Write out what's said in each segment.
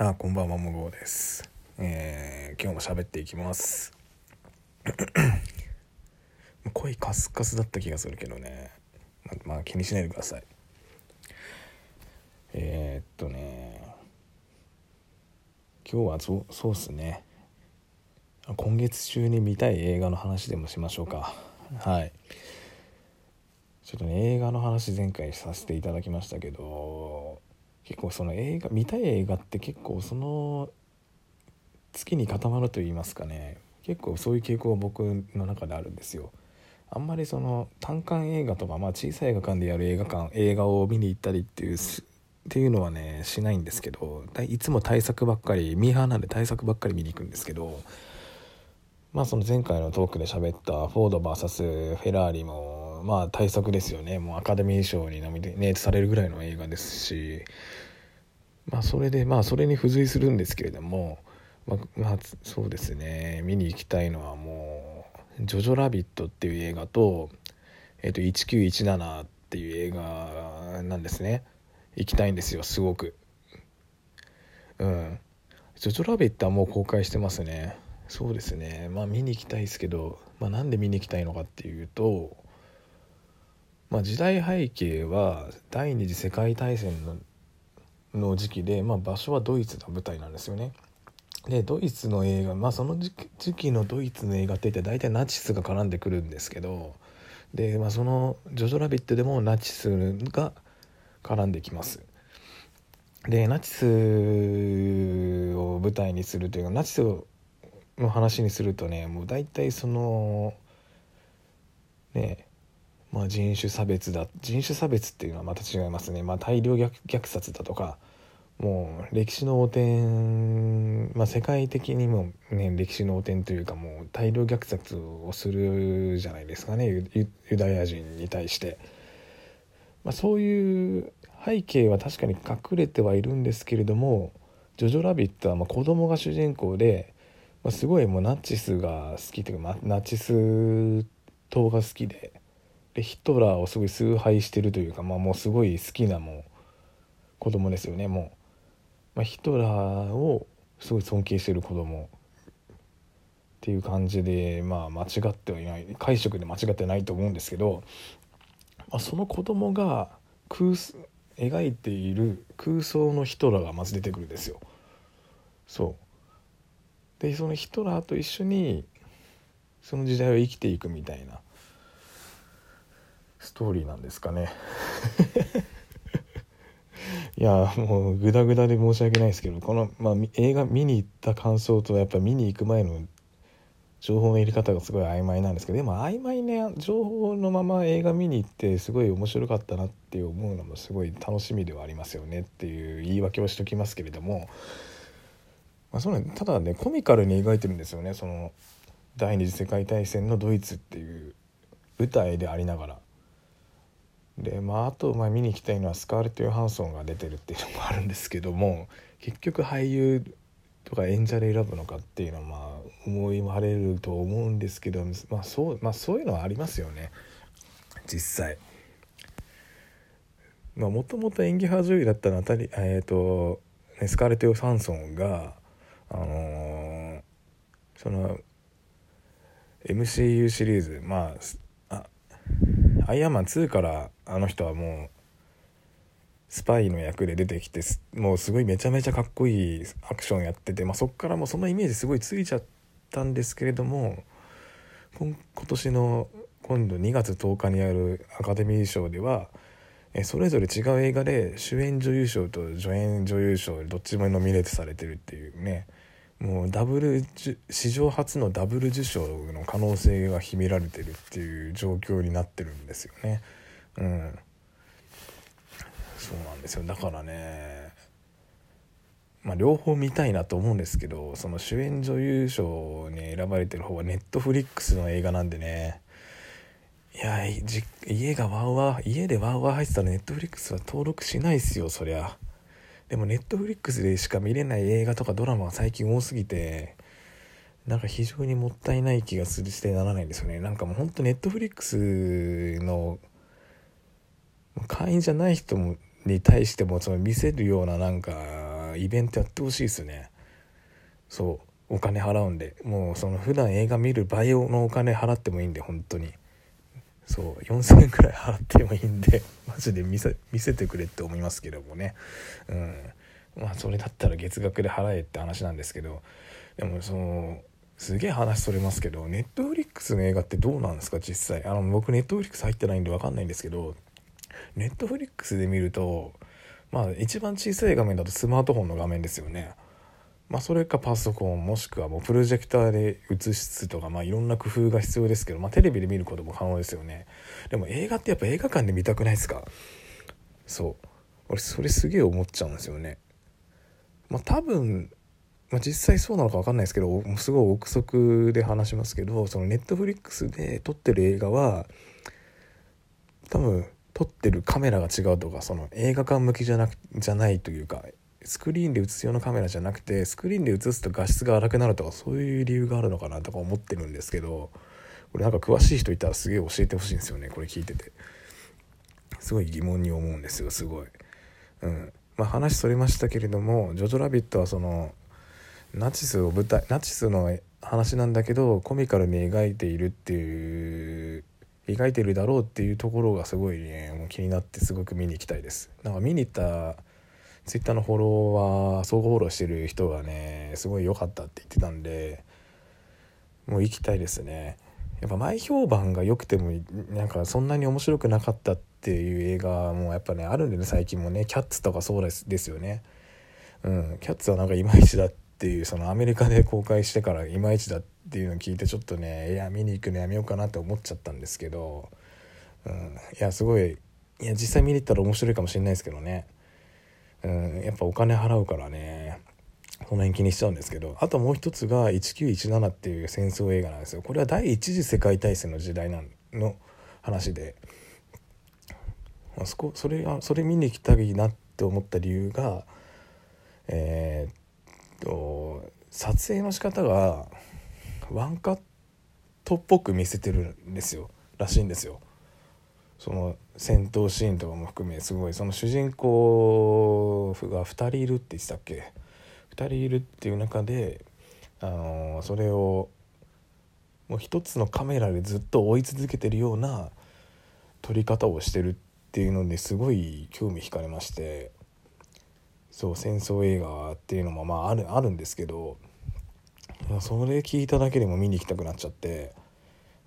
あこんばんはもごです、えー、今日も喋っていきます。声カスカスだった気がするけどね。ままあ気にしないでください。えー、っとね。今日はそそうっすね。今月中に見たい映画の話でもしましょうか。はい。ちょっとね映画の話前回させていただきましたけど結構その映画見たい映画って結構その月に固まると言いますかね結構そういう傾向が僕の中であるんですよ。あんまりその単館映画とか、まあ、小さい映画館でやる映画館映画を見に行ったりっていうっていうのはねしないんですけどいつも対策ばっかりミーハーなんで対策ばっかり見に行くんですけどまあその前回のトークで喋ったフォード VS フェラーリもまあ対策ですよね。もうアカデミー賞にノミネートされるぐらいの映画ですし。まあそれでまあそれに付随するんですけれどもまあ、まあ、そうですね。見に行きたいのはもう「ジョジョラビット」っていう映画と「えー、と1917」っていう映画なんですね。行きたいんですよすごく。うん。ジョジョラビットはもう公開してますね。そうですね。まあ見に行きたいですけど、まあ、なんで見に行きたいのかっていうと、まあ、時代背景は第二次世界大戦のの時期で、まあ、場所はドイツが舞台なんですよね。でドイツの映画まあその時期のドイツの映画って言って大体ナチスが絡んでくるんですけどで、まあ、その「ジョジョラビット」でもナチスが絡んできます。でナチスを舞台にするというかナチスの話にするとねもう大体そのねまあ、人種差別だ人種差別っていうのはまた違いますね、まあ、大量虐殺だとかもう歴史の汚点、まあ、世界的にも、ね、歴史の汚点というかもう大量虐殺をするじゃないですかね。ユダヤ人に対して、まあ、そういう背景は確かに隠れてはいるんですけれども「ジョジョラビット」はまあ子供が主人公で、まあ、すごいもうナチスが好きというか、まあ、ナチス党が好きででヒトラーをすごい崇拝してるというか、まあ、もうすごい好きなもう子供ですよねもう。まあ、ヒトラーをすごい尊敬してる子供っていう感じでまあ間違ってはいない解釈で間違ってないと思うんですけど、まあ、その子供が空描いている空想のヒトラーがまず出てくるんですよ。そうでそのヒトラーと一緒にその時代を生きていくみたいなストーリーなんですかね。いやもうグダグダで申し訳ないですけどこの、まあ、映画見に行った感想とやっぱ見に行く前の情報の入れ方がすごい曖昧なんですけどでも曖昧な情報のまま映画見に行ってすごい面白かったなって思うのもすごい楽しみではありますよねっていう言い訳をしときますけれども、まあ、そのただねコミカルに描いてるんですよねその第二次世界大戦のドイツっていう舞台でありながら。でまああとまあ見に行きたいのはスカーレット・ヨハンソンが出てるっていうのもあるんですけども結局俳優とか演者で選ぶのかっていうのはまあ思いまれると思うんですけど、まあそうまあ、そういうのはありますよね実際。もともと演技派女優だったのたり、えーと、スカーレット・ヨハンソンが、あのー、その MCU シリーズまあアイアンマン2からあの人はもうスパイの役で出てきてもうすごいめちゃめちゃかっこいいアクションやってて、まあ、そっからもうそのイメージすごいついちゃったんですけれども今年の今度2月10日にあるアカデミー賞ではえそれぞれ違う映画で主演女優賞と助演女優賞どっちもノミネートされてるっていうね。もうダブル史上初のダブル受賞の可能性が秘められてるっていう状況になってるんですよね。うん、そうなんですよだからねまあ両方見たいなと思うんですけどその主演女優賞に選ばれてる方はネットフリックスの映画なんでねいや家がワーワー家でワーワー入ってたらネットフリックスは登録しないっすよそりゃ。でもネットフリックスでしか見れない映画とかドラマが最近多すぎてなんか非常にもったいない気がするしてならないんですよね。なんかもうほんとネットフリックスの会員じゃない人もに対してもその見せるようななんかイベントやってほしいですね。そう。お金払うんで。もうその普段映画見る倍のお金払ってもいいんで本当に。そう4,000円くらい払ってもいいんで マジで見せ見せてくれって思いますけどもね。うん。まあそれだったら月額で払えって話なんですけどでもそのすげえ話それますけどネットフリックスの映画ってどうなんですか実際。あの僕ネットフリックス入ってないんで分かんないんですけどネットフリックスで見るとまあ一番小さい画面だとスマートフォンの画面ですよね。まあ、それかパソコンもしくはもうプロジェクターで映すとか、まあ、いろんな工夫が必要ですけど、まあ、テレビで見ることも可能ですよね。でも映画ってやっぱ映画館で見たくないですか？そう。俺それすげえ思っちゃうんですよね。まあ多分、まあ、実際そうなのか分かんないですけどすごい憶測で話しますけどそのネットフリックスで撮ってる映画は多分撮ってるカメラが違うとかその映画館向きじゃなくじゃないというかスクリーンで映す用のカメラじゃなくてスクリーンで映すと画質が荒くなるとかそういう理由があるのかなとか思ってるんですけどこれなんか詳しい人いたらすげえ教えてほしいんですよねこれ聞いてて。すごい疑問に思うんですよすごい。うん。まあ話それましたけれども「ジョジョラビット」はそのナチスを舞台ナチスの話なんだけどコミカルに描いているっていう描いてるだろうっていうところがすごいねもう気になってすごく見に行きたいです。なんか見に行ったツイッターのフォロワー相互フォローしてる人がねすごい良かったって言ってたんでもう行きたいですね。やっぱ前評判が良くてもなんかそんなに面白くなかったっていう映画もやっぱねあるんでね最近もねキャッツとかそうですですよね。うんキャッツはなんかいまいちだっていうそのアメリカで公開してからいまいちだっていうのを聞いてちょっとねいや見に行くのやめようかなって思っちゃったんですけど、うん、いやすごいいや実際見に行ったら面白いかもしれないですけどね、うん、やっぱお金払うからね。その辺気にしちゃうんですけど。あともう一つが1917っていう戦争映画なんですよ。これは第一次世界大戦の時代なの話で。あそこそれがそれ見に行きたいなって思った理由がえー、っと撮影の仕方がワンカットっぽく見せてるんですよ。らしいんですよ。その戦闘シーンとかも含めすごいその主人公が2人いるって言ってたっけ？2人いるっていう中で、あの、それをもう一つのカメラでずっと追い続けてるような撮り方をしてるっていうのですごい興味惹かれましてそう戦争映画っていうのもまああるあるんですけどそれ聞いただけでも見に行きたくなっちゃって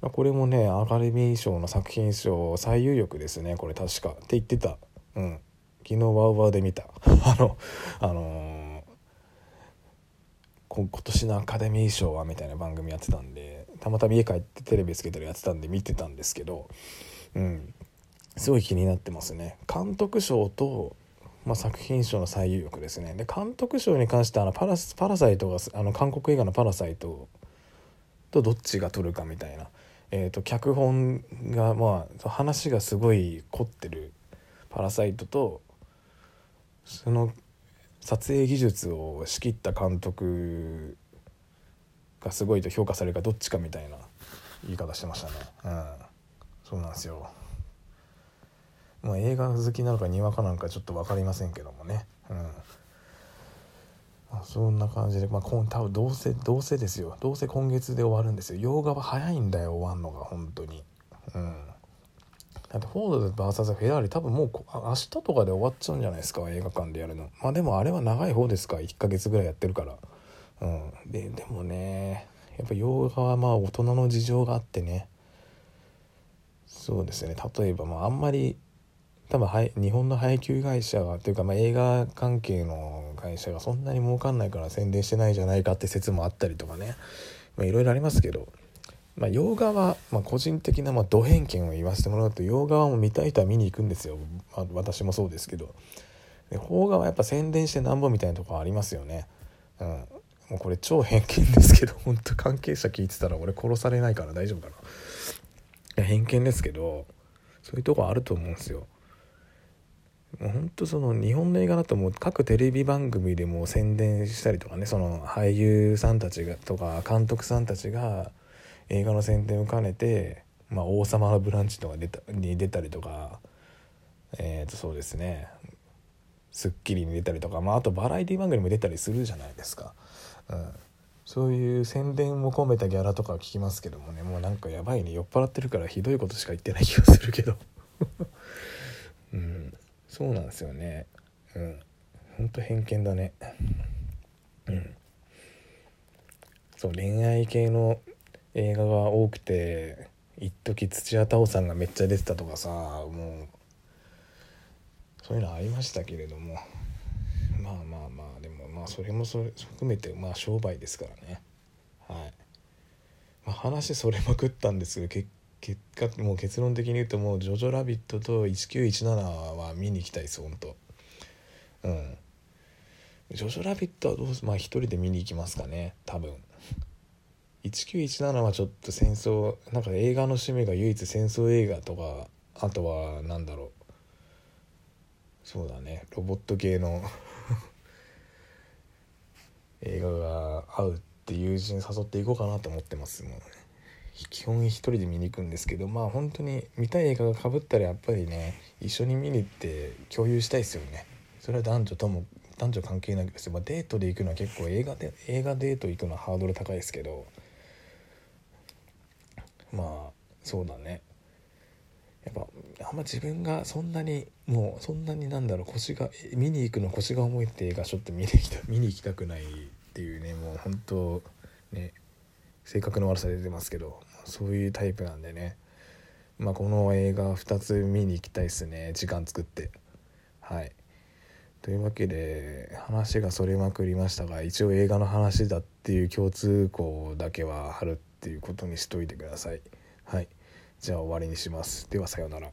これもねアカデミー賞の作品賞最有力ですね。これ確か。って言ってた。うん。昨日ワウワウで見た。あのあのー、今年のアカデミー賞はみたいな番組やってたんでたまたま家帰ってテレビつけてるやってたんで見てたんですけどうん。すごい気になってますね。監督賞とまあ、作品賞の最有力ですね。で監督賞に関してはあのパラパラサイトがあの韓国映画の「パラサイト」とどっちが取るかみたいな、えーと、脚本がまあ話がすごい凝ってる「パラサイト」とその撮影技術を仕切った監督がすごいと評価されるかどっちかみたいな言い方してましたね。うん、そうなんですよ。まあ、映画好きなのかにわかなんかちょっと分かりませんけどもね、うん。まあ、そんな感じで、まあ、多分どうせどうせですよ。どうせ今月で終わるんですよ。洋画は早いんだよ終わんのが本当に。うん。だってフォード VS フェラーリ多分もう明日とかで終わっちゃうんじゃないですか映画館でやるの。まあでもあれは長い方ですか1ヶ月ぐらいやってるから。うん。ででもねやっぱ洋画はまあ大人の事情があってね。そうですね。例えばまああんまり多分日本の配給会社がというか、まあ、映画関係の会社がそんなに儲かんないから宣伝してないじゃないかって説もあったりとかね。いろいろありますけど、まあ、洋画は、まあ、個人的な、まあ、ド偏見を言わせてもらうと洋画はもう見たい人は見に行くんですよ、まあ、私もそうですけど。邦画はやっぱ宣伝してなんぼみたいなとこありますよね。うん。もうこれ超偏見ですけど本当関係者聞いてたら俺殺されないから大丈夫かな。偏見ですけどそういうとこあると思うんですよ。もうほんとその日本の映画だともう各テレビ番組でも宣伝したりとかねその俳優さんたちがとか監督さんたちが映画の宣伝を兼ねて「まあ、王様のブランチ」とか出たに出たりとかえっ、ー、とそうですね。スッキリに出たりとか、まあ、あとバラエティ番組も出たりするじゃないですか、うん、そういう宣伝も込めたギャラとか聞きますけどもねもうなんかやばいね酔っ払ってるからひどいことしか言ってない気がするけど。そうなんですよね。うん。ほんと偏見だね。うん。そう恋愛系の映画が多くて一時土屋太鳳さんがめっちゃ出てたとかさもうそういうのありましたけれども。まあまあまあでもまあそれもそれ含めてまあ商売ですからね。はい、まあ、話それまくったんですけど結結果もう結論的に言うともう「ジョジョラビット」と「1917」は見に行きたいです本当。うん。ジョジョラビットはどうすまあ一人で見に行きますかね多分。1917はちょっと戦争なんか映画の趣味が唯一戦争映画とかあとは何だろう。そうだね。ロボット系の 映画が合うって友人誘っていこうかなと思ってますもう、ね、基本一人で見に行くんですけどまあ本当に見たい映画がかぶったらやっぱりね一緒に見に行って共有したいですよね。それは男女とも男女関係なくです、まあ、デートで行くのは結構映画で映画デート行くのはハードル高いですけど。まあそうだね。やっぱあんま自分がそんなにもうそんなになんだろう腰が見に行くの腰が重いって映画ちょっと見に行きた見に行きたくないっていうねもう本当ね性格の悪さ出てますけどそういうタイプなんでね。まあこの映画2つ見に行きたいですね。時間作って。はい。というわけで話がそれまくりましたが一応映画の話だっていう共通項だけは貼るっていうことにしといてください。はい。じゃあ終わりにします。ではさようなら。